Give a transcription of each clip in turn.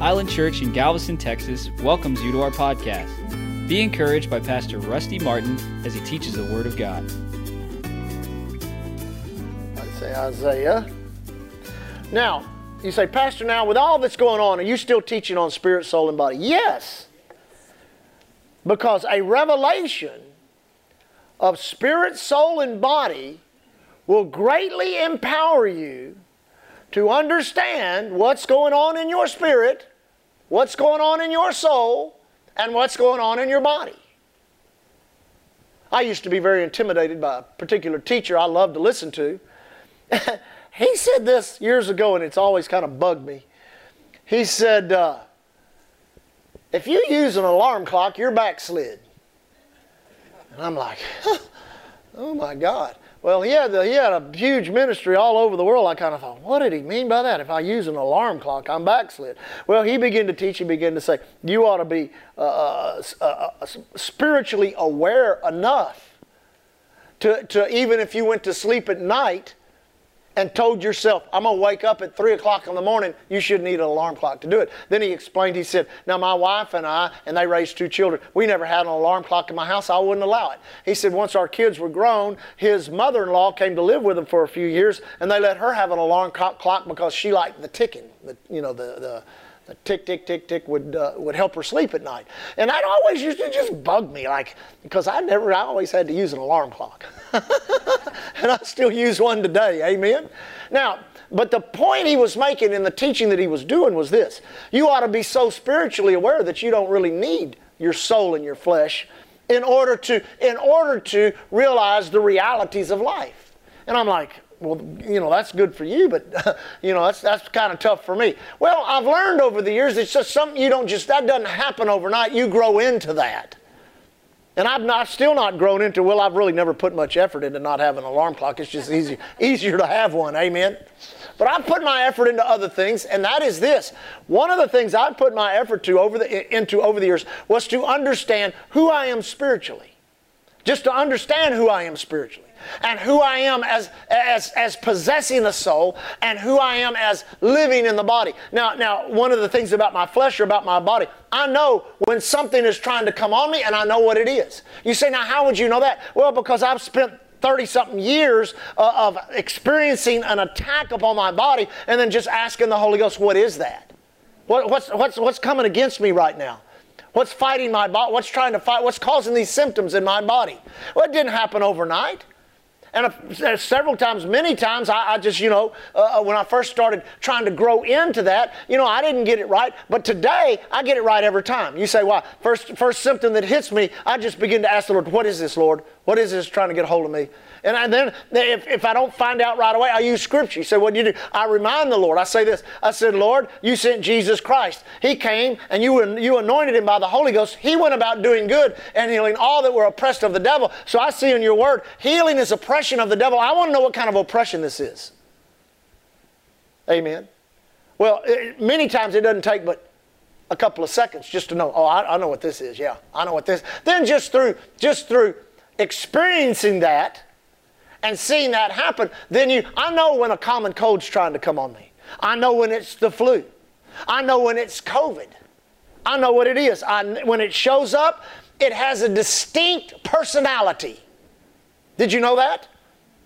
Island Church in Galveston, Texas welcomes you to our podcast. Be encouraged by Pastor Rusty Martin as he teaches the Word of God. I'd say Isaiah. Now, you say, Pastor, now with all that's going on, are you still teaching on spirit, soul, and body? Yes. Because a revelation of spirit, soul, and body will greatly empower you to understand what's going on in your spirit, what's going on in your soul, and what's going on in your body. I used to be very intimidated by a particular teacher I loved to listen to. he said this years ago, and it's always kind of bugged me. He said, uh, If you use an alarm clock, you're backslid. And I'm like, Oh my God. Well, he had, the, he had a huge ministry all over the world. I kind of thought, what did he mean by that? If I use an alarm clock, I'm backslid. Well, he began to teach, and began to say, you ought to be uh, uh, uh, uh spiritually aware enough to, to, even if you went to sleep at night, and told yourself, I'm going to wake up at 3 o'clock in the morning, you shouldn't need an alarm clock to do it. Then he explained, he said, Now, my wife and I, and they raised two children, we never had an alarm clock in my house. I wouldn't allow it. He said, Once our kids were grown, his mother in law came to live with him for a few years, and they let her have an alarm clock because she liked the ticking, the, you know, the, the the tick, tick, tick, tick would uh, would help her sleep at night. And that always used to just bug me, like because I never, I always had to use an alarm clock, and I still use one today. Amen. Now, but the point he was making in the teaching that he was doing was this: you ought to be so spiritually aware that you don't really need your soul and your flesh in order to in order to realize the realities of life. And I'm like, well, you know, that's good for you, but, you know, that's, that's kind of tough for me. Well, I've learned over the years it's just something you don't just, that doesn't happen overnight. You grow into that. And I've not, still not grown into, well, I've really never put much effort into not having an alarm clock. It's just easy, easier to have one. Amen. But I've put my effort into other things, and that is this. One of the things I've put my effort to over the, into over the years was to understand who I am spiritually. Just to understand who I am spiritually and who I am as, as, as possessing a soul and who I am as living in the body. Now, now, one of the things about my flesh or about my body, I know when something is trying to come on me and I know what it is. You say, now, how would you know that? Well, because I've spent 30 something years uh, of experiencing an attack upon my body and then just asking the Holy Ghost, what is that? What, what's, what's, what's coming against me right now? What's fighting my body? What's trying to fight? What's causing these symptoms in my body? Well, it didn't happen overnight. And uh, several times, many times, I, I just, you know, uh, uh, when I first started trying to grow into that, you know, I didn't get it right. But today, I get it right every time. You say, why? First, first symptom that hits me, I just begin to ask the Lord, what is this, Lord? What is this trying to get a hold of me? And, then if, if I don't find out right away, I use scripture. You say, what do you do? I remind the Lord. I say this. I said, Lord, you sent Jesus Christ. He came and you, you anointed him by the Holy Ghost. He went about doing good and healing all that were oppressed of the devil. So I see in your word, healing is oppression of the devil. I want to know what kind of oppression this is. Amen. Well, it, many times it doesn't take but a couple of seconds just to know, oh, I, I know what this is. Yeah, I know what this. Then just through just through experiencing that and seeing that happen, then you, I know when a common cold's trying to come on me. I know when it's the flu. I know when it's COVID. I know what it is. I, when it shows up, it has a distinct personality. Did you know that?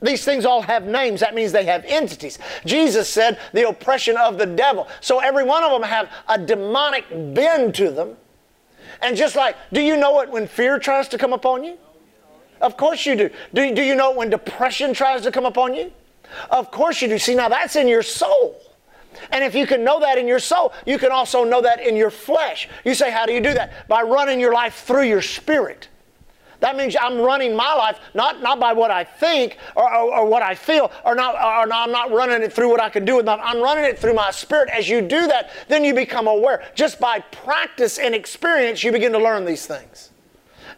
These things all have names. That means they have entities. Jesus said the oppression of the devil. So every one of them have a demonic bend to them. And just like, do you know it when fear tries to come upon you? Of course you do. do. Do you know when depression tries to come upon you? Of course you do. See, now that's in your soul. And if you can know that in your soul, you can also know that in your flesh. You say, How do you do that? By running your life through your spirit. That means I'm running my life not, not by what I think or, or, or what I feel, or not, or not, I'm not running it through what I can do. I'm running it through my spirit. As you do that, then you become aware. Just by practice and experience, you begin to learn these things.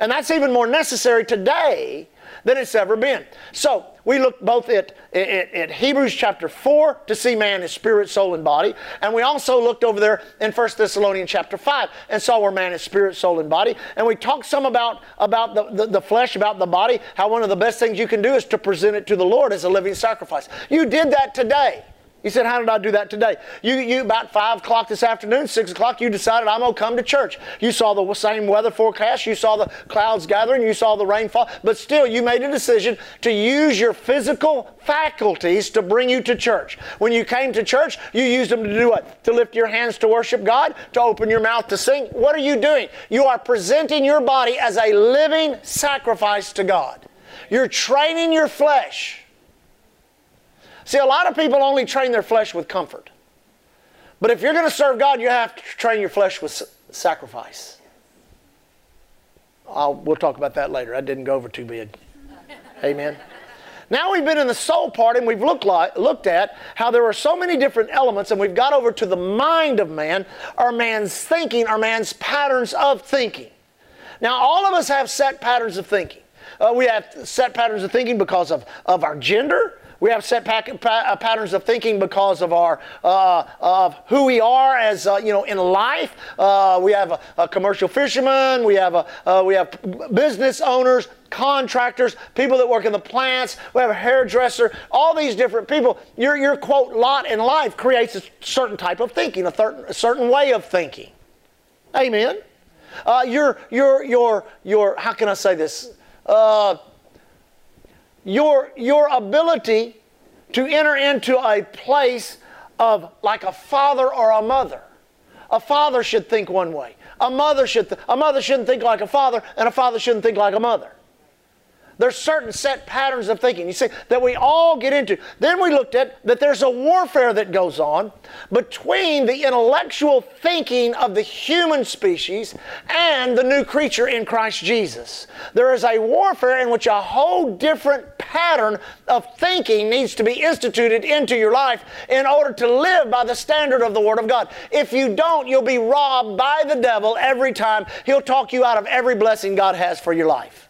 And that's even more necessary today than it's ever been. So we looked both at, at, at, Hebrews chapter 4 to see man is spirit, soul, and body. And we also looked over there in 1 Thessalonians chapter 5 and saw where man is spirit, soul, and body. And we talked some about, about the, the, the flesh, about the body, how one of the best things you can do is to present it to the Lord as a living sacrifice. You did that today. He said, How did I do that today? You, you about 5 o'clock this afternoon, 6 o'clock, you decided I'm going to come to church. You saw the same weather forecast, you saw the clouds gathering, you saw the rainfall, but still you made a decision to use your physical faculties to bring you to church. When you came to church, you used them to do what? To lift your hands to worship God, to open your mouth to sing. What are you doing? You are presenting your body as a living sacrifice to God. You're training your flesh See, a lot of people only train their flesh with comfort. But if you're going to serve God, you have to train your flesh with sacrifice. I'll, we'll talk about that later. I didn't go over too big. Amen. Now we've been in the soul part and we've looked, like, looked at how there are so many different elements, and we've got over to the mind of man, or man's thinking, or man's patterns of thinking. Now, all of us have set patterns of thinking. Uh, we have set patterns of thinking because of, of our gender. We have set uh, patterns of thinking because of our uh, of who we are as uh, you know in life. Uh, we have a, a, commercial fisherman. We have a uh, we have business owners, contractors, people that work in the plants. We have a hairdresser. All these different people. Your your quote lot in life creates a certain type of thinking, a, thir- a certain way of thinking. Amen. Uh, your your your your how can I say this? Your, your ability to enter into a place of like a father or a mother. A father should think one way. A mother should a mother shouldn't think like a father, and a father shouldn't think like a mother. There's certain set patterns of thinking, you see, that we all get into. Then we looked at that there's a warfare that goes on between the intellectual thinking of the human species and the new creature in Christ Jesus. There is a warfare in which a whole different pattern of thinking needs to be instituted into your life in order to live by the standard of the Word of God. If you don't, you'll be robbed by the devil every time. He'll talk you out of every blessing God has for your life.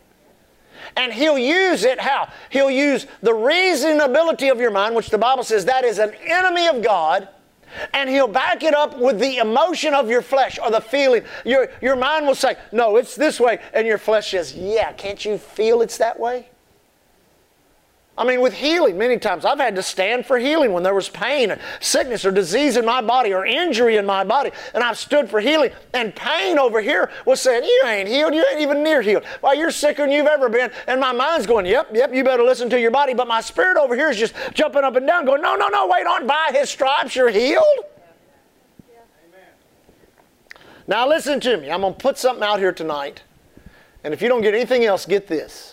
And he'll use it how? He'll use the reasonability of your mind, which the Bible says that is an enemy of God, and he'll back it up with the emotion of your flesh or the feeling. Your, your mind will say, No, it's this way. And your flesh says, Yeah, can't you feel it's that way? I mean, with healing, many times I've had to stand for healing when there was pain or sickness or disease in my body or injury in my body, and I've stood for healing. And pain over here was saying, You ain't healed, you ain't even near healed. Well, you're sicker than you've ever been. And my mind's going, Yep, yep, you better listen to your body. But my spirit over here is just jumping up and down, going, No, no, no, wait on, by his stripes you're healed. Now, listen to me. I'm going to put something out here tonight. And if you don't get anything else, get this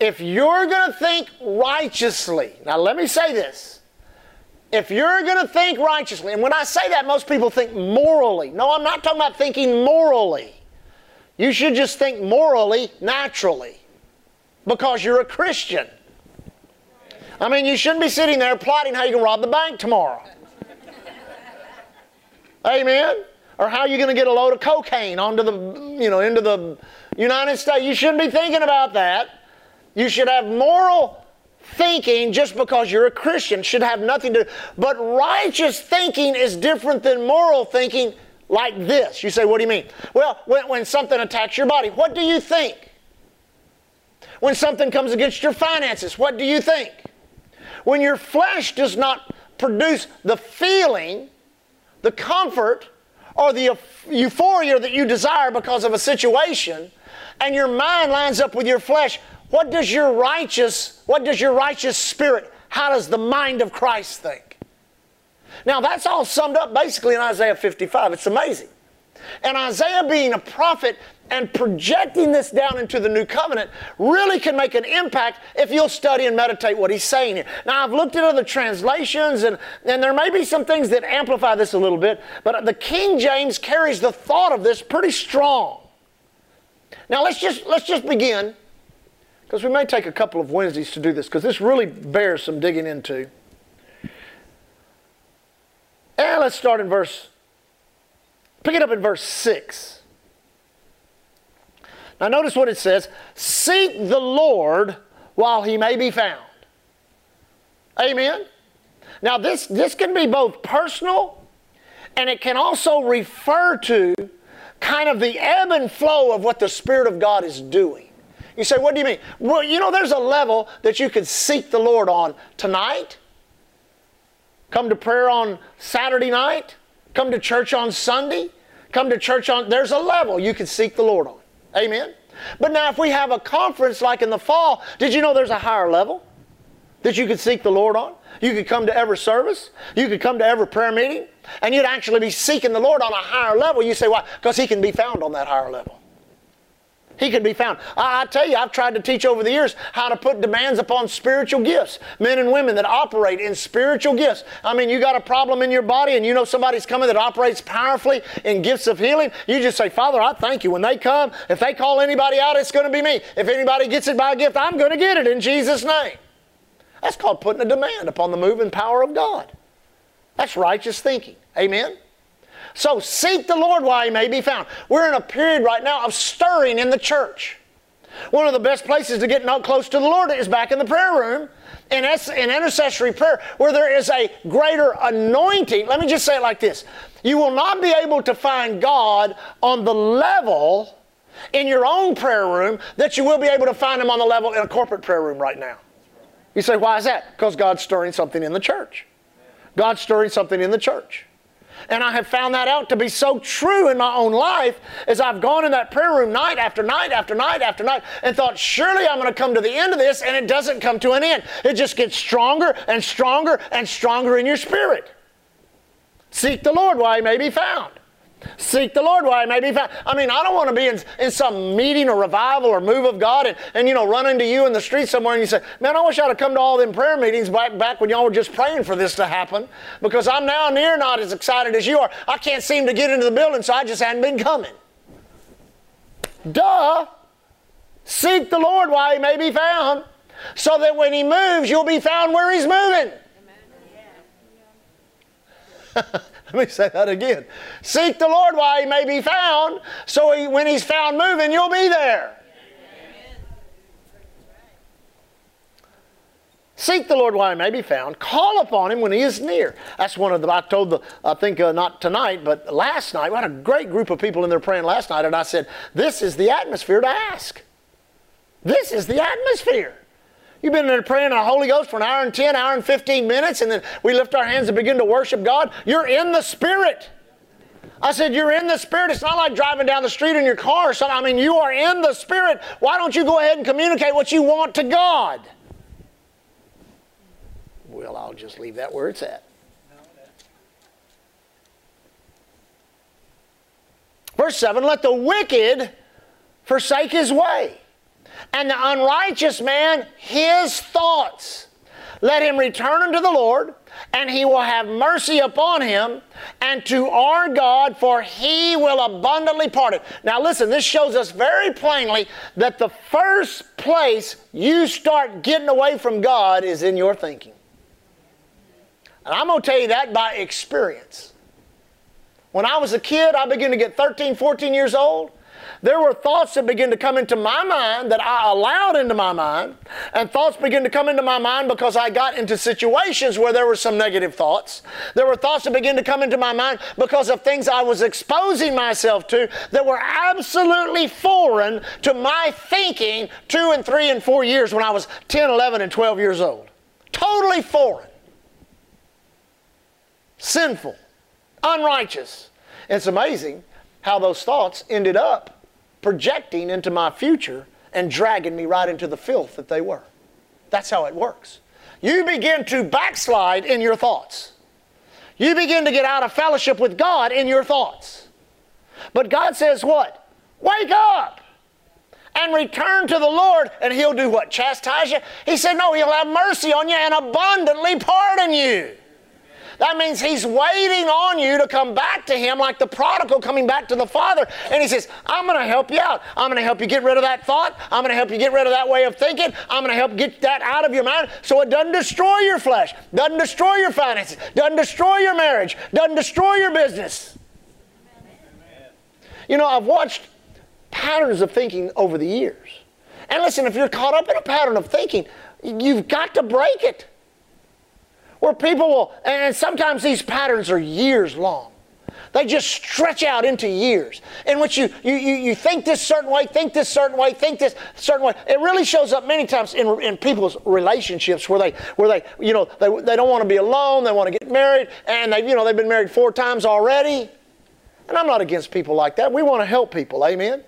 if you're going to think righteously, now let me say this. If you're going to think righteously, and when I say that, most people think morally. No, I'm not talking about thinking morally. You should just think morally, naturally, because you're a Christian. I mean, you shouldn't be sitting there plotting how you can rob the bank tomorrow. Amen? Or how you're going to get a load of cocaine onto the, you know, into the United States. You shouldn't be thinking about that. You should have moral thinking just because you're a Christian should have nothing to but righteous thinking is different than moral thinking like this. You say, what do you mean? Well, when, when something attacks your body, what do you think? When something comes against your finances, what do you think? When your flesh does not produce the feeling, the comfort, or the euphoria that you desire because of a situation, and your mind lines up with your flesh, what does your righteous, what does your righteous spirit, how does the mind of Christ think? Now that's all summed up basically in Isaiah 55. It's amazing. And Isaiah being a prophet and projecting this down into the new covenant really can make an impact if you'll study and meditate what he's saying here. Now, I've looked at other translations, and, and there may be some things that amplify this a little bit, but the King James carries the thought of this pretty strong. Now, let's just, let's just begin because we may take a couple of Wednesdays to do this because this really bears some digging into. And let's start in verse, pick it up in verse 6. Now, notice what it says Seek the Lord while he may be found. Amen. Now, this, this can be both personal and it can also refer to kind of the ebb and flow of what the Spirit of God is doing. You say, what do you mean? Well, you know, there's a level that you could seek the Lord on tonight, come to prayer on Saturday night, come to church on Sunday, come to church on, there's a level you can seek the Lord on. Amen? But now, if we have a conference like in the fall, did you know there's a higher level that you could seek the Lord on? You could come to every service, you could come to every prayer meeting, and you'd actually be seeking the Lord on a higher level. You say, why? Because He can be found on that higher level. He can be found. I, I, tell you, I've tried to teach over the years how to put demands upon spiritual gifts. Men and women that operate in spiritual gifts. I mean, you got a problem in your body and you know somebody's coming that operates powerfully in gifts of healing. You just say, Father, I thank you. When they come, if they call anybody out, it's going to be me. If anybody gets it by a gift, I'm going to get it in Jesus' name. That's called putting a demand upon the moving power of God. That's righteous thinking. Amen? So seek the Lord while he may be found. We're in a period right now of stirring in the church. One of the best places to get close to the Lord is back in the prayer room in, in intercessory prayer where there is a greater anointing. Let me just say it like this You will not be able to find God on the level in your own prayer room that you will be able to find Him on the level in a corporate prayer room right now. You say, why is that? Because God's stirring something in the church. God's stirring something in the church. And I have found that out to be so true in my own life as I've gone in that prayer room night after night after night after night and thought, surely I'm going to come to the end of this, and it doesn't come to an end. It just gets stronger and stronger and stronger in your spirit. Seek the Lord while he may be found. Seek the Lord while he may be found. I mean, I don't want to be in, in some meeting or revival or move of God and, and, you know, run into you in the street somewhere and you say, man, I wish I'd have come to all them prayer meetings back, back when y'all were just praying for this to happen because I'm now near not as excited as you are. I can't seem to get into the building, so I just hadn't been coming. Duh. Seek the Lord while he may be found so that when he moves, you'll be found where he's moving. Let me say that again. Seek the Lord while he may be found, so he, when he's found moving, you'll be there. Seek the Lord while he may be found. Call upon him when he is near. That's one of the, I told the, I think uh, not tonight, but last night, we had a great group of people in there praying last night, and I said, This is the atmosphere to ask. This is the atmosphere. You've been there praying in the Holy Ghost for an hour and 10, hour and 15 minutes, and then we lift our hands and begin to worship God. You're in the Spirit. I said, You're in the Spirit. It's not like driving down the street in your car something. I mean, you are in the Spirit. Why don't you go ahead and communicate what you want to God? Well, I'll just leave that where it's at. Verse 7 Let the wicked forsake his way and the unrighteous man his thoughts. Let him return unto the Lord, and he will have mercy upon him, and to our God, for he will abundantly pardon. Now, listen, this shows us very plainly that the first place you start getting away from God is in your thinking. And I'm going to tell you that by experience. When I was a kid, I began to get 13, 14 years old there were thoughts that began to come into my mind that I allowed into my mind, and thoughts began to come into my mind because I got into situations where there were some negative thoughts. There were thoughts that began to come into my mind because of things I was exposing myself to that were absolutely foreign to my thinking two and three and four years when I was 10, 11, and 12 years old. Totally foreign. Sinful. Unrighteous. It's amazing how those thoughts ended up projecting into my future and dragging me right into the filth that they were. That's how it works. You begin to backslide in your thoughts. You begin to get out of fellowship with God in your thoughts. But God says, What? Wake up and return to the Lord, and He'll do what? Chastise you? He said, No, He'll have mercy on you and abundantly pardon you. That means He's waiting on you to come back to Him like the prodigal coming back to the Father. And He says, I'm going to help you out. I'm going to help you get rid of that thought. I'm going to help you get rid of that way of thinking. I'm going to help get that out of your mind so it doesn't destroy your flesh, doesn't destroy your finances, doesn't destroy your marriage, doesn't destroy your business. You know, I've watched patterns of thinking over the years. And listen, if you're caught up in a pattern of thinking, you've got to break it where people will, and sometimes these patterns are years long. They just stretch out into years in which you, you, you, you think this certain way, think this certain way, think this certain way. It really shows up many times in, in people's relationships where they, where they, you know, they, they don't want to be alone, they want to get married, and they, you know, they've been married four times already. And I'm not against people like that. We want to help people, amen?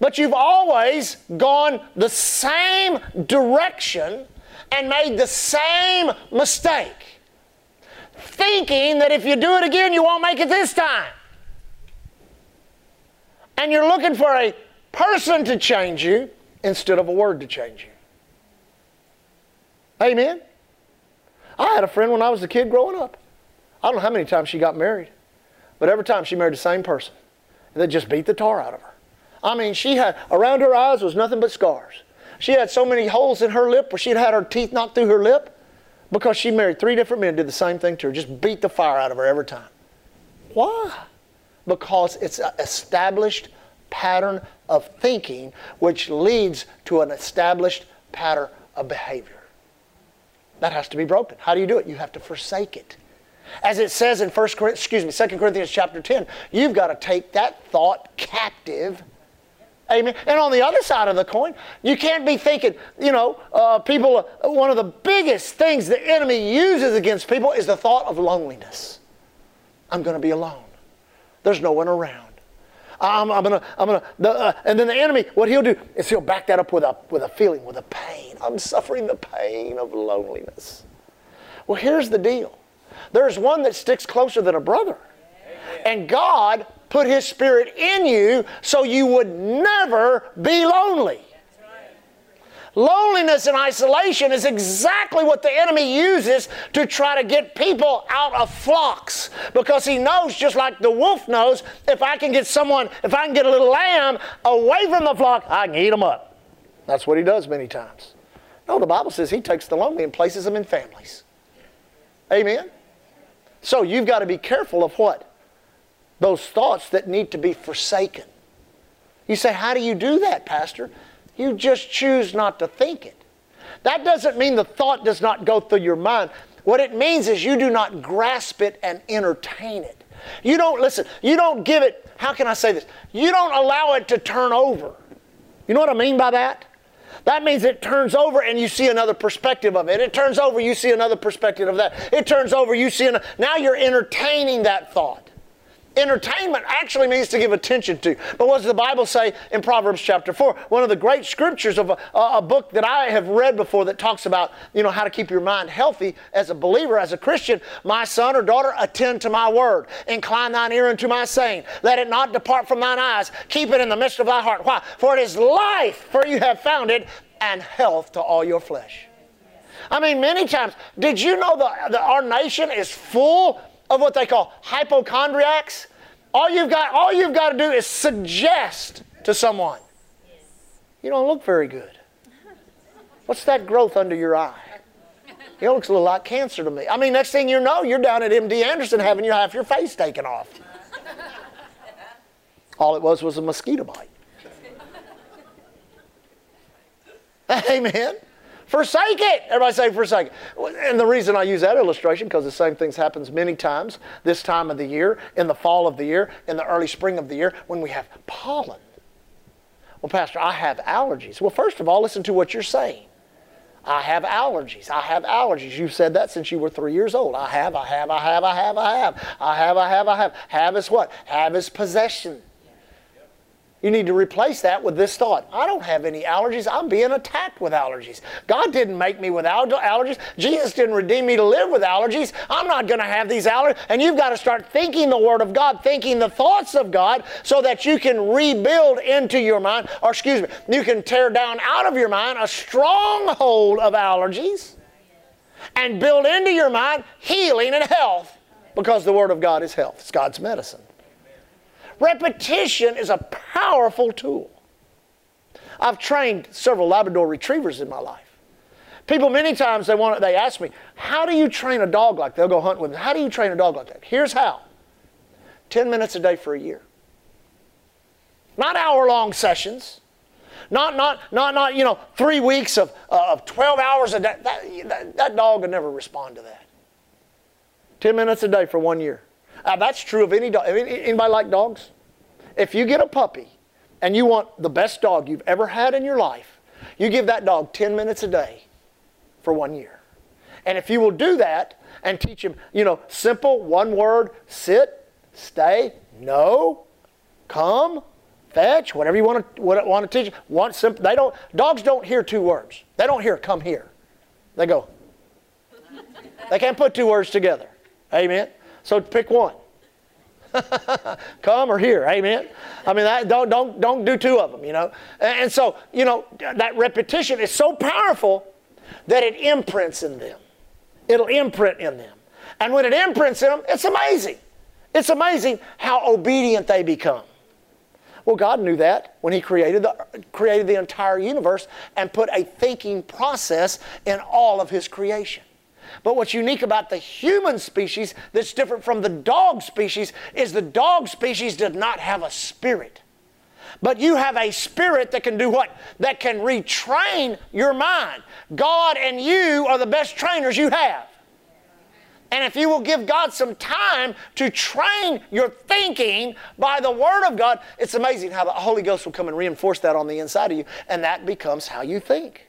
But you've always gone the same direction and made the same mistake, thinking that if you do it again, you won't make it this time. And you're looking for a person to change you instead of a word to change you. Amen? I had a friend when I was a kid growing up. I don't know how many times she got married, but every time she married the same person. They just beat the tar out of her. I mean, she had, around her eyes was nothing but scars. She had so many holes in her lip where she'd had her teeth knocked through her lip because she married three different men, did the same thing to her, just beat the fire out of her every time. Why? Because it's an established pattern of thinking which leads to an established pattern of behavior. That has to be broken. How do you do it? You have to forsake it. As it says in 1 excuse me, 2 Corinthians chapter 10, you've got to take that thought captive Amen. And on the other side of the coin, you can't be thinking, you know, uh, people, uh, one of the biggest things the enemy uses against people is the thought of loneliness. I'm going to be alone. There's no one around. I'm, I'm gonna, I'm gonna, the, uh, and then the enemy, what he'll do is he'll back that up with a, with a feeling, with a pain. I'm suffering the pain of loneliness. Well, here's the deal. There's one that sticks closer than a brother. And God put His Spirit in you so you would never be lonely. Loneliness and isolation is exactly what the enemy uses to try to get people out of flocks because he knows, just like the wolf knows, if I can get someone, if I can get a little lamb away from the flock, I can eat them up. That's what he does many times. No, the Bible says he takes the lonely and places them in families. Amen? So you've got to be careful of what? Those thoughts that need to be forsaken. You say, How do you do that, Pastor? You just choose not to think it. That doesn't mean the thought does not go through your mind. What it means is you do not grasp it and entertain it. You don't, listen, you don't give it, how can I say this? You don't allow it to turn over. You know what I mean by that? That means it turns over and you see another perspective of it. It turns over, you see another perspective of that. It turns over, you see another. Now you're entertaining that thought. Entertainment actually means to give attention to. But what does the Bible say in Proverbs chapter 4? One of the great scriptures of a, a, book that I have read before that talks about, you know, how to keep your mind healthy as a believer, as a Christian. My son or daughter, attend to my word. Incline thine ear unto my saying. Let it not depart from thine eyes. Keep it in the midst of thy heart. Why? For it is life, for you have found it, and health to all your flesh. I mean, many times, did you know that our nation is full of what they call hypochondriacs. All you've got, all you've got to do is suggest to someone, you don't look very good. What's that growth under your eye? It looks a little like cancer to me. I mean, next thing you know, you're down at MD Anderson having your half your face taken off. All it was was a mosquito bite. Amen. Forsake it. Everybody say forsake it. And the reason I use that illustration, because the same things happens many times this time of the year, in the fall of the year, in the early spring of the year, when we have pollen. Well, Pastor, I have allergies. Well, first of all, listen to what you're saying. I have allergies. I have allergies. You've said that since you were three years old. I have, I have, I have, I have, I have. I have, I have, I have. Have is what? Have is possession. You need to replace that with this thought I don't have any allergies. I'm being attacked with allergies. God didn't make me without allergies. Jesus didn't redeem me to live with allergies. I'm not going to have these allergies. And you've got to start thinking the Word of God, thinking the thoughts of God, so that you can rebuild into your mind, or excuse me, you can tear down out of your mind a stronghold of allergies and build into your mind healing and health because the Word of God is health. It's God's medicine. Repetition is a powerful tool. I've trained several Labrador retrievers in my life. People many times they want they ask me, "How do you train a dog like?" They'll go hunt with me. How do you train a dog like that? Here's how. 10 minutes a day for a year. Not hour-long sessions. Not, not, not, not, you know, three weeks of, uh, of 12 hours a day. That, that, that dog would never respond to that. 10 minutes a day for one year. Uh, that's true of any dog. Anybody like dogs? If you get a puppy and you want the best dog you've ever had in your life, you give that dog 10 minutes a day for one year. And if you will do that and teach him, you know, simple one word sit, stay, no, come, fetch, whatever you want to want to teach. Want simple. They don't. Dogs don't hear two words. They don't hear come here. They go. they can't put two words together. Amen. So pick one. come or here. Amen. I mean, that, don't don't don't do two of them. You know. And, and so you know that repetition is so powerful that it imprints in them. It'll imprint in them. And when it imprints in them, it's amazing. It's amazing how obedient they become. Well, God knew that when He created the, created the entire universe and put a thinking process in all of His creation. But what's unique about the human species that's different from the dog species is the dog species does not have a spirit. But you have a spirit that can do what? That can retrain your mind. God and you are the best trainers you have. And if you will give God some time to train your thinking by the Word of God, it's amazing how the Holy Ghost will come and reinforce that on the inside of you, and that becomes how you think.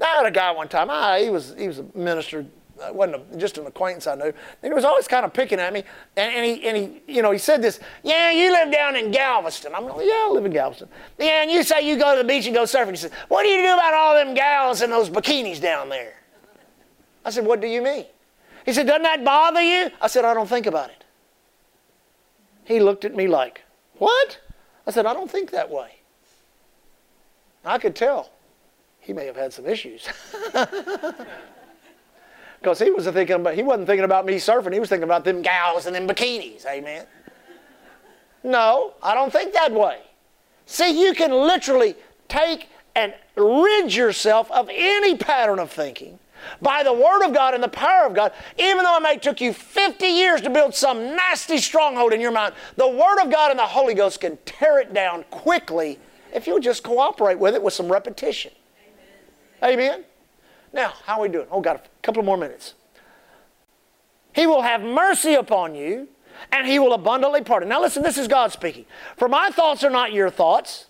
I had a guy one time, ah, he, was, he was a minister, uh, wasn't a, just an acquaintance I knew, and he was always kind of picking at me, and, and, he, and he, you know, he said this, yeah, you live down in Galveston. I'm like, yeah, I live in Galveston. Yeah, and you say you go to the beach and go surfing. He said, what do you do about all them gals in those bikinis down there? I said, what do you mean? He said, Doesn't that bother you? I said, I don't think about it. He looked at me like, What? I said, I don't think that way. I could tell he may have had some issues. Because he was thinking about, he wasn't thinking about me surfing, he was thinking about them gals and them bikinis. Amen. No, I don't think that way. See, you can literally take and rid yourself of any pattern of thinking by the Word of God and the power of God, even though it may took you 50 years to build some nasty stronghold in your mind, the Word of God and the Holy Ghost can tear it down quickly if you'll just cooperate with it with some repetition. Amen. Now, how are we doing? Oh, got a couple more minutes. He will have mercy upon you, and he will abundantly pardon. Now, listen, this is God speaking. For my thoughts are not your thoughts,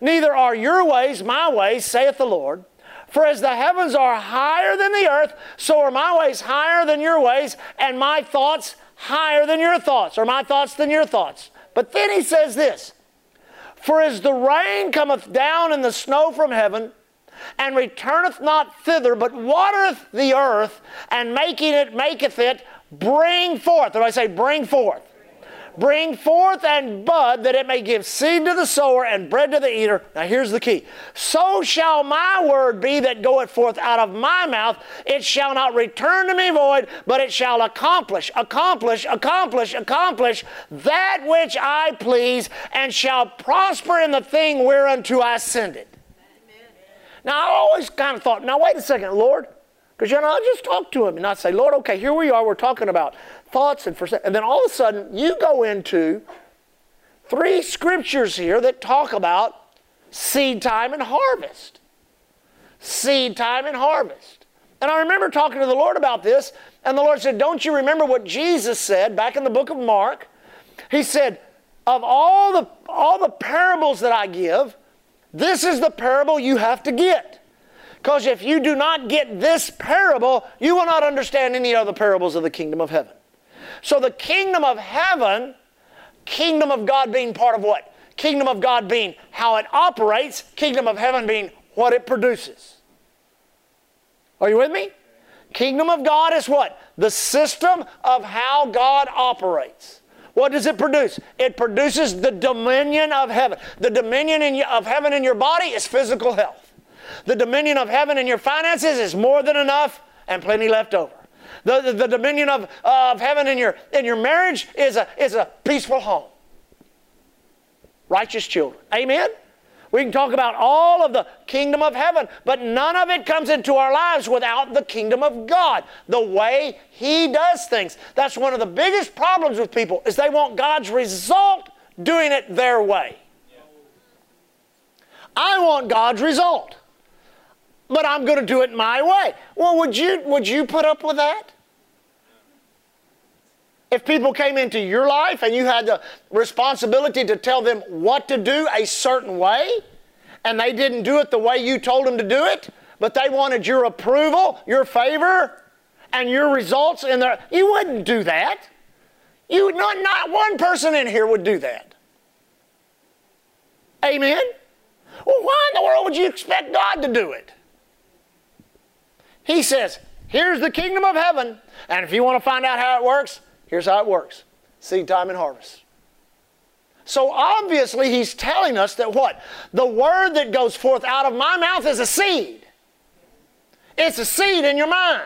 neither are your ways my ways, saith the Lord. For as the heavens are higher than the earth, so are my ways higher than your ways, and my thoughts higher than your thoughts, or my thoughts than your thoughts. But then he says this For as the rain cometh down and the snow from heaven, and returneth not thither, but watereth the earth, and making it maketh it bring forth. Or I say, bring forth. Bring forth and bud that it may give seed to the sower and bread to the eater. Now here's the key. So shall my word be that goeth forth out of my mouth. It shall not return to me void, but it shall accomplish, accomplish, accomplish, accomplish that which I please, and shall prosper in the thing whereunto I send it. Now I always kind of thought, now wait a second, Lord. Because you know, I'll just talk to him and I say, Lord, okay, here we are, we're talking about thoughts and for and then all of a sudden you go into three scriptures here that talk about seed time and harvest. Seed time and harvest. And I remember talking to the Lord about this, and the Lord said, Don't you remember what Jesus said back in the book of Mark? He said, Of all the all the parables that I give, this is the parable you have to get. Because if you do not get this parable, you will not understand any other parables of the kingdom of heaven. So the kingdom of heaven, kingdom of God being part of what? Kingdom of God being how it operates, kingdom of heaven being what it produces. Are you with me? Kingdom of God is what? The system of how God operates. What does it produce? It produces the dominion of heaven. The dominion in, of heaven in your body is physical health. The dominion of heaven in your finances is more than enough and plenty left over. The, the, the dominion of, of heaven in your, in your marriage is a, is a peaceful home. Righteous children. Amen? We can talk about all of the kingdom of heaven, but none of it comes into our lives without the kingdom of God, the way He does things. That's one of the biggest problems with people is they want God's result doing it their way. I want God's result, but I'm going to do it my way. Well, would you would you put up with that? If people came into your life and you had the responsibility to tell them what to do a certain way, and they didn't do it the way you told them to do it, but they wanted your approval, your favor, and your results in their you wouldn't do that. You would not not one person in here would do that. Amen. Well, why in the world would you expect God to do it? He says, Here's the kingdom of heaven, and if you want to find out how it works, here's how it works seed time and harvest. So obviously, he's telling us that what? The word that goes forth out of my mouth is a seed. It's a seed in your mind.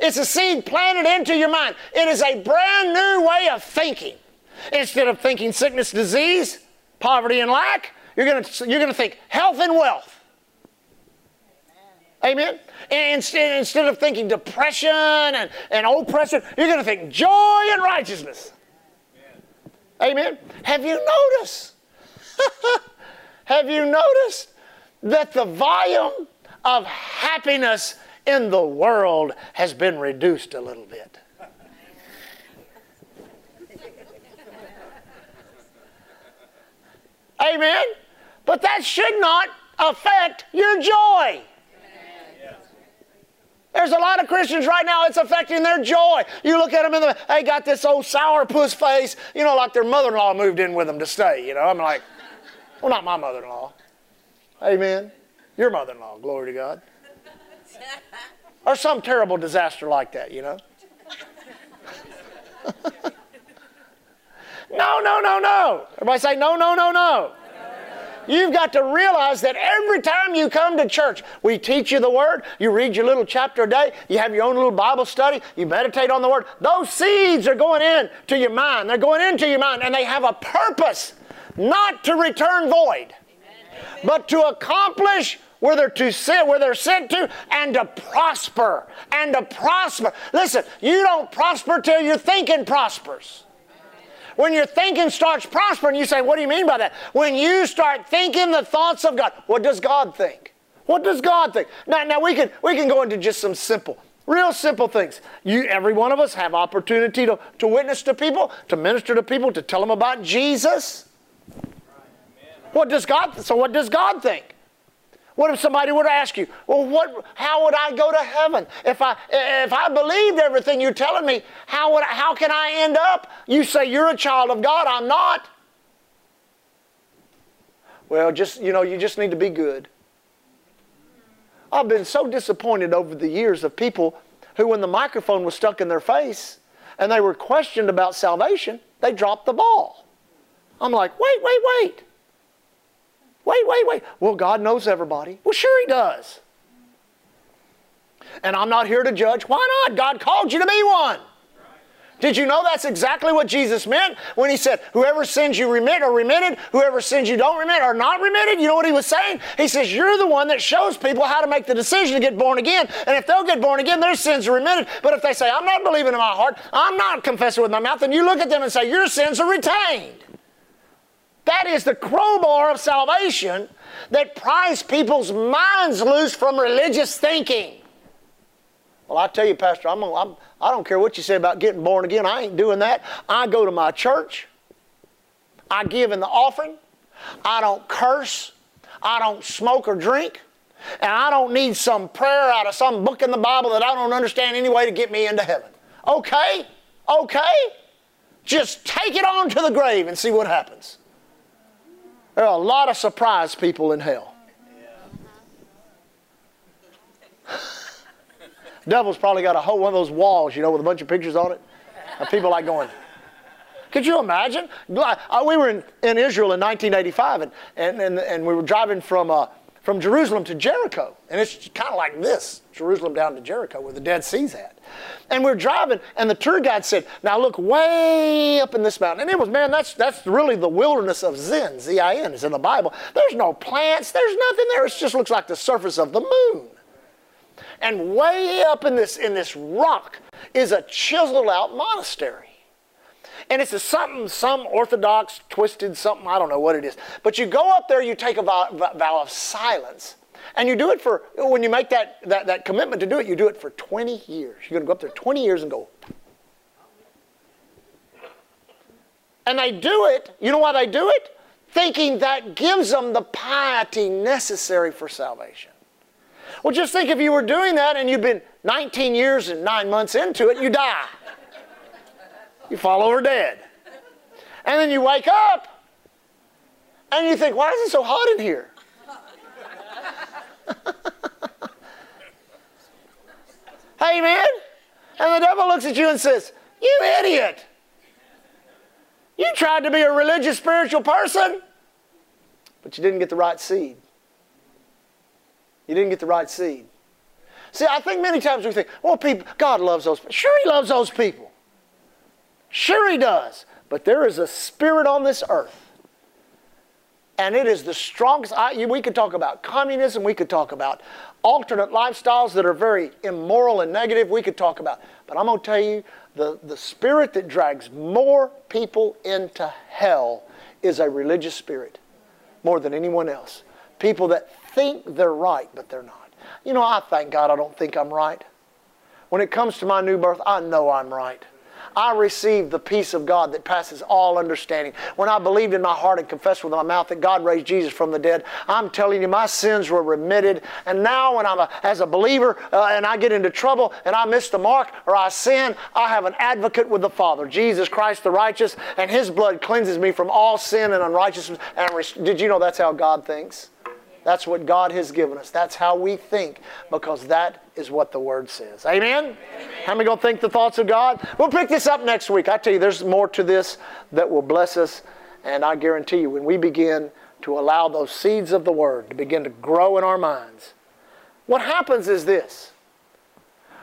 It's a seed planted into your mind. It is a brand new way of thinking. Instead of thinking sickness, disease, poverty, and lack, you're going to, you're going to think health and wealth. Amen. And instead, instead of thinking depression and, and oppression, you're going to think joy and righteousness. Amen. Amen. Have you noticed? have you noticed that the volume of happiness in the world has been reduced a little bit? Amen. But that should not affect your joy. There's a lot of Christians right now, it's affecting their joy. You look at them and the, they got this old sourpuss face, you know, like their mother in law moved in with them to stay. You know, I'm like, well, not my mother in law. Amen. Your mother in law, glory to God. or some terrible disaster like that, you know. no, no, no, no. Everybody say, no, no, no, no. You've got to realize that every time you come to church, we teach you the Word, you read your little chapter a day, you have your own little Bible study, you meditate on the Word. Those seeds are going in to your mind. They're going into your mind, and they have a purpose, not to return void, but to accomplish where they're to sit, where they're sent to, and to prosper, and to prosper. Listen, you don't prosper till your thinking prospers. When your thinking starts prospering, you say, What do you mean by that? When you start thinking the thoughts of God, what does God think? What does God think? Now, now we can we can go into just some simple, real simple things. You, every one of us have opportunity to, to witness to people, to minister to people, to tell them about Jesus. What does God? So what does God think? What if somebody were to ask you, well, what, how would I go to heaven? If I, if I believed everything you're telling me, how, would, how can I end up? You say you're a child of God, I'm not. Well, just, you know, you just need to be good. I've been so disappointed over the years of people who, when the microphone was stuck in their face and they were questioned about salvation, they dropped the ball. I'm like, wait, wait, wait. Wait, wait, wait. Well, God knows everybody. Well, sure He does. And I'm not here to judge. Why not? God called you to be one. Did you know that's exactly what Jesus meant when he said, Whoever sins you remit or remitted, whoever sins you don't remit or not remitted? You know what he was saying? He says, You're the one that shows people how to make the decision to get born again. And if they'll get born again, their sins are remitted. But if they say, I'm not believing in my heart, I'm not confessing with my mouth, then you look at them and say, Your sins are retained. That is the crowbar of salvation that pries people's minds loose from religious thinking. Well, I tell you, Pastor, I'm, I'm, I don't care what you say about getting born again. I ain't doing that. I go to my church. I give in the offering. I don't curse. I don't smoke or drink. And I don't need some prayer out of some book in the Bible that I don't understand anyway to get me into heaven. Okay? Okay? Just take it on to the grave and see what happens. There are a lot of surprise people in hell. Devil's probably got a whole one of those walls, you know, with a bunch of pictures on it. And people like going, could you imagine? Uh, we were in, in Israel in 1985, and, and, and, and we were driving from, uh, from Jerusalem to Jericho. And it's kind of like this Jerusalem down to Jericho, where the Dead Sea's at. And we're driving, and the tour guide said, Now look way up in this mountain. And it was, man, that's, that's really the wilderness of Zin. Z I N is in the Bible. There's no plants, there's nothing there. It just looks like the surface of the moon. And way up in this, in this rock is a chiseled out monastery. And it's a something, some orthodox, twisted something, I don't know what it is. But you go up there, you take a vow, vow of silence. And you do it for, when you make that, that, that commitment to do it, you do it for 20 years. You're going to go up there 20 years and go. And they do it, you know why they do it? Thinking that gives them the piety necessary for salvation. Well, just think if you were doing that and you've been 19 years and nine months into it, you die. You fall over dead. And then you wake up and you think, why is it so hot in here? hey, man. And the devil looks at you and says, You idiot. You tried to be a religious, spiritual person, but you didn't get the right seed. You didn't get the right seed. See, I think many times we think, well, people, God loves those people. Sure, He loves those people. Sure, He does. But there is a spirit on this earth. And it is the strongest. I, we could talk about communism. We could talk about alternate lifestyles that are very immoral and negative. We could talk about. But I'm going to tell you the, the spirit that drags more people into hell is a religious spirit more than anyone else. People that think they're right, but they're not. You know, I thank God I don't think I'm right. When it comes to my new birth, I know I'm right. I received the peace of God that passes all understanding. When I believed in my heart and confessed with my mouth that God raised Jesus from the dead, I'm telling you, my sins were remitted. And now, when I'm a, as a believer uh, and I get into trouble and I miss the mark or I sin, I have an advocate with the Father, Jesus Christ the righteous, and His blood cleanses me from all sin and unrighteousness. And did you know that's how God thinks? That's what God has given us. That's how we think because that is what the Word says. Amen? Amen. How many going to think the thoughts of God? We'll pick this up next week. I tell you, there's more to this that will bless us. And I guarantee you, when we begin to allow those seeds of the Word to begin to grow in our minds, what happens is this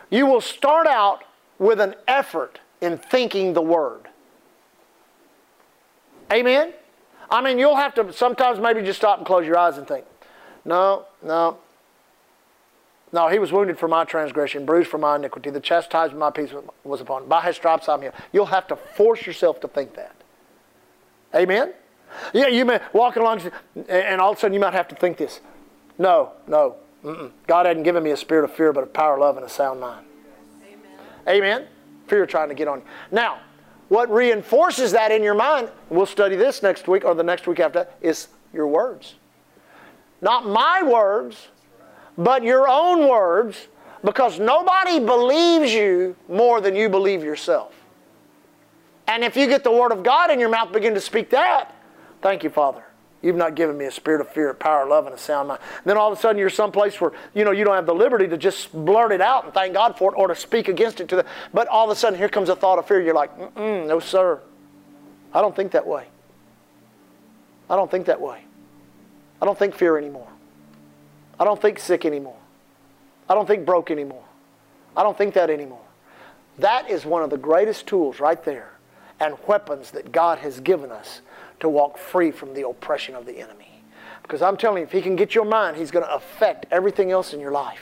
you will start out with an effort in thinking the Word. Amen? I mean, you'll have to sometimes maybe just stop and close your eyes and think, no, no. No, he was wounded for my transgression, bruised for my iniquity. The chastisement of my peace was upon him. By his stripes I'm healed. You'll have to force yourself to think that. Amen? Yeah, you may walk along and all of a sudden you might have to think this. No, no. Mm-mm. God hadn't given me a spirit of fear, but of power, of love, and a sound mind. Amen. Amen? Fear trying to get on you. Now, what reinforces that in your mind, we'll study this next week or the next week after is your words. Not my words, but your own words, because nobody believes you more than you believe yourself. And if you get the Word of God in your mouth, begin to speak that, thank you, Father. You've not given me a spirit of fear, power, love, and a sound mind. then all of a sudden you're someplace where you know you don't have the liberty to just blurt it out and thank God for it or to speak against it to the but all of a sudden here comes a thought of fear. You're like, mm no, sir. I don't think that way. I don't think that way. I don't think fear anymore. I don't think sick anymore. I don't think broke anymore. I don't think that anymore. That is one of the greatest tools right there and weapons that God has given us to walk free from the oppression of the enemy. Because I'm telling you, if he can get your mind, he's going to affect everything else in your life.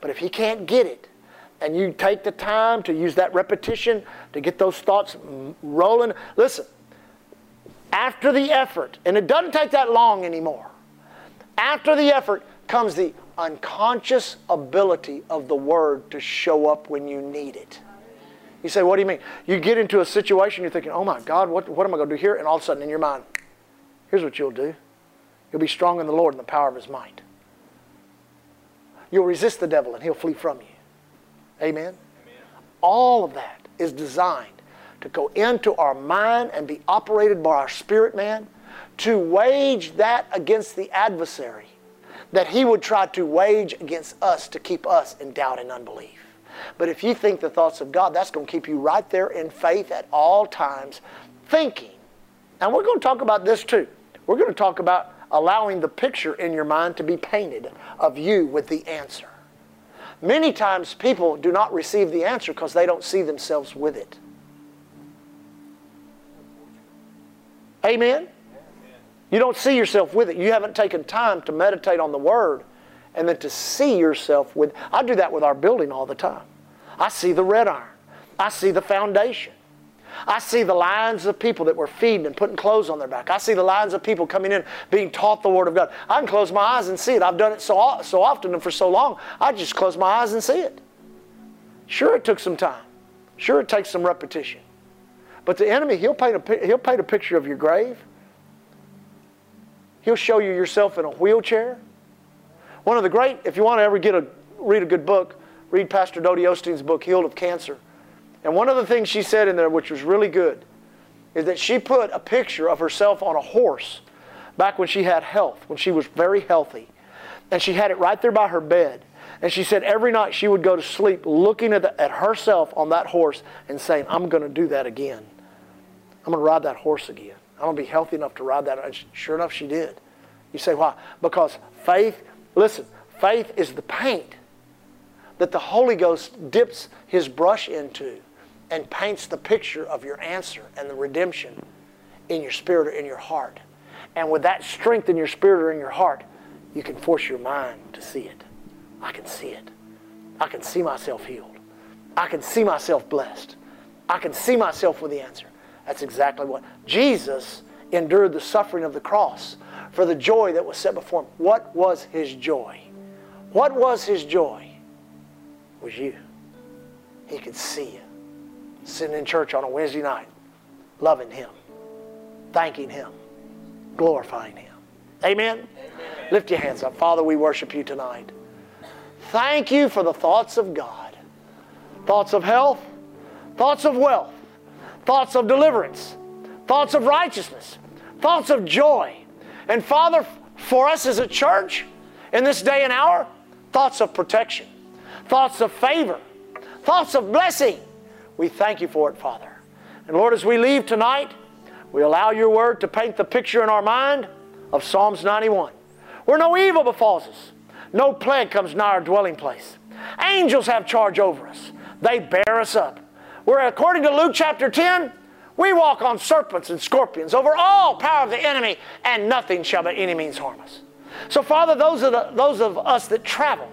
But if he can't get it, and you take the time to use that repetition to get those thoughts rolling, listen, after the effort, and it doesn't take that long anymore, after the effort comes the unconscious ability of the Word to show up when you need it. You say, What do you mean? You get into a situation, you're thinking, Oh my God, what, what am I going to do here? And all of a sudden in your mind, here's what you'll do you'll be strong in the Lord and the power of His might. You'll resist the devil and he'll flee from you. Amen? Amen? All of that is designed to go into our mind and be operated by our spirit man to wage that against the adversary that he would try to wage against us to keep us in doubt and unbelief. But if you think the thoughts of God, that's going to keep you right there in faith at all times, thinking. And we're going to talk about this too. We're going to talk about allowing the picture in your mind to be painted of you with the answer. Many times people do not receive the answer because they don't see themselves with it. Amen? You don't see yourself with it. You haven't taken time to meditate on the Word and then to see yourself with. I do that with our building all the time. I see the red iron, I see the foundation. I see the lines of people that were feeding and putting clothes on their back. I see the lines of people coming in being taught the Word of God. I can close my eyes and see it. I've done it so, so often and for so long, I just close my eyes and see it. Sure, it took some time. Sure, it takes some repetition. But the enemy, he'll paint a, he'll paint a picture of your grave. He'll show you yourself in a wheelchair. One of the great, if you want to ever get a, read a good book, read Pastor Dodie Osteen's book, Healed of Cancer. And one of the things she said in there, which was really good, is that she put a picture of herself on a horse back when she had health, when she was very healthy. And she had it right there by her bed. And she said every night she would go to sleep looking at, the, at herself on that horse and saying, I'm going to do that again. I'm going to ride that horse again. I'm going to be healthy enough to ride that. And sure enough, she did. You say, why? Because faith, listen, faith is the paint that the Holy Ghost dips his brush into and paints the picture of your answer and the redemption in your spirit or in your heart. And with that strength in your spirit or in your heart, you can force your mind to see it. I can see it. I can see myself healed. I can see myself blessed. I can see myself with the answer. That's exactly what Jesus endured the suffering of the cross for the joy that was set before him. What was his joy? What was his joy? It was you. He could see you sitting in church on a Wednesday night, loving him, thanking him, glorifying him. Amen? Amen? Lift your hands up. Father, we worship you tonight. Thank you for the thoughts of God thoughts of health, thoughts of wealth, thoughts of deliverance, thoughts of righteousness, thoughts of joy. And Father, for us as a church in this day and hour, thoughts of protection, thoughts of favor, thoughts of blessing. We thank you for it, Father. And Lord, as we leave tonight, we allow your word to paint the picture in our mind of Psalms 91, where no evil befalls us, no plague comes nigh our dwelling place. Angels have charge over us, they bear us up. Where, according to Luke chapter 10, we walk on serpents and scorpions over all power of the enemy, and nothing shall by any means harm us. So, Father, those, of the, those of us that travel,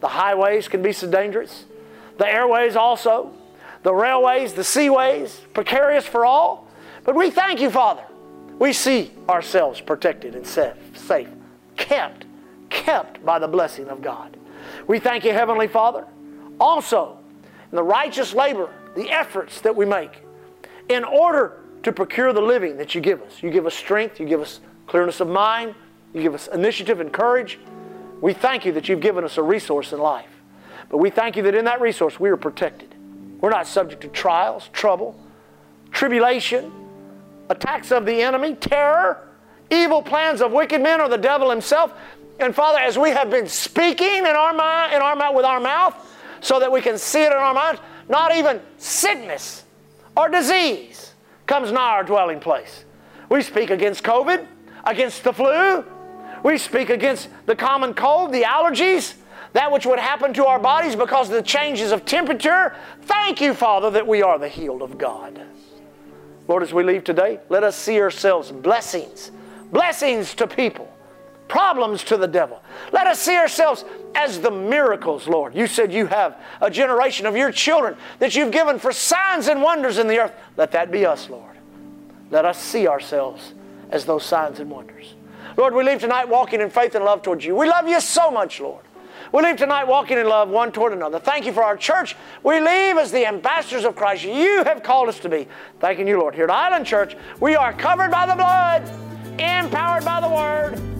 the highways can be so dangerous, the airways also, the railways, the seaways, precarious for all. But we thank you, Father. We see ourselves protected and safe, kept, kept by the blessing of God. We thank you, Heavenly Father, also in the righteous labor, the efforts that we make in order to procure the living that you give us. You give us strength, you give us clearness of mind, you give us initiative and courage. We thank you that you've given us a resource in life. But we thank you that in that resource we are protected. We're not subject to trials, trouble, tribulation, attacks of the enemy, terror, evil plans of wicked men or the devil himself. And Father, as we have been speaking in our mind, in our mouth with our mouth, so that we can see it in our minds, not even sickness or disease comes nigh our dwelling place. We speak against COVID, against the flu. We speak against the common cold, the allergies, that which would happen to our bodies because of the changes of temperature. Thank you, Father, that we are the healed of God. Lord, as we leave today, let us see ourselves blessings, blessings to people, problems to the devil. Let us see ourselves as the miracles, Lord. You said you have a generation of your children that you've given for signs and wonders in the earth. Let that be us, Lord. Let us see ourselves as those signs and wonders. Lord, we leave tonight walking in faith and love towards you. We love you so much, Lord. We leave tonight walking in love one toward another. Thank you for our church. We leave as the ambassadors of Christ you have called us to be. Thanking you, Lord. Here at Island Church, we are covered by the blood, empowered by the word,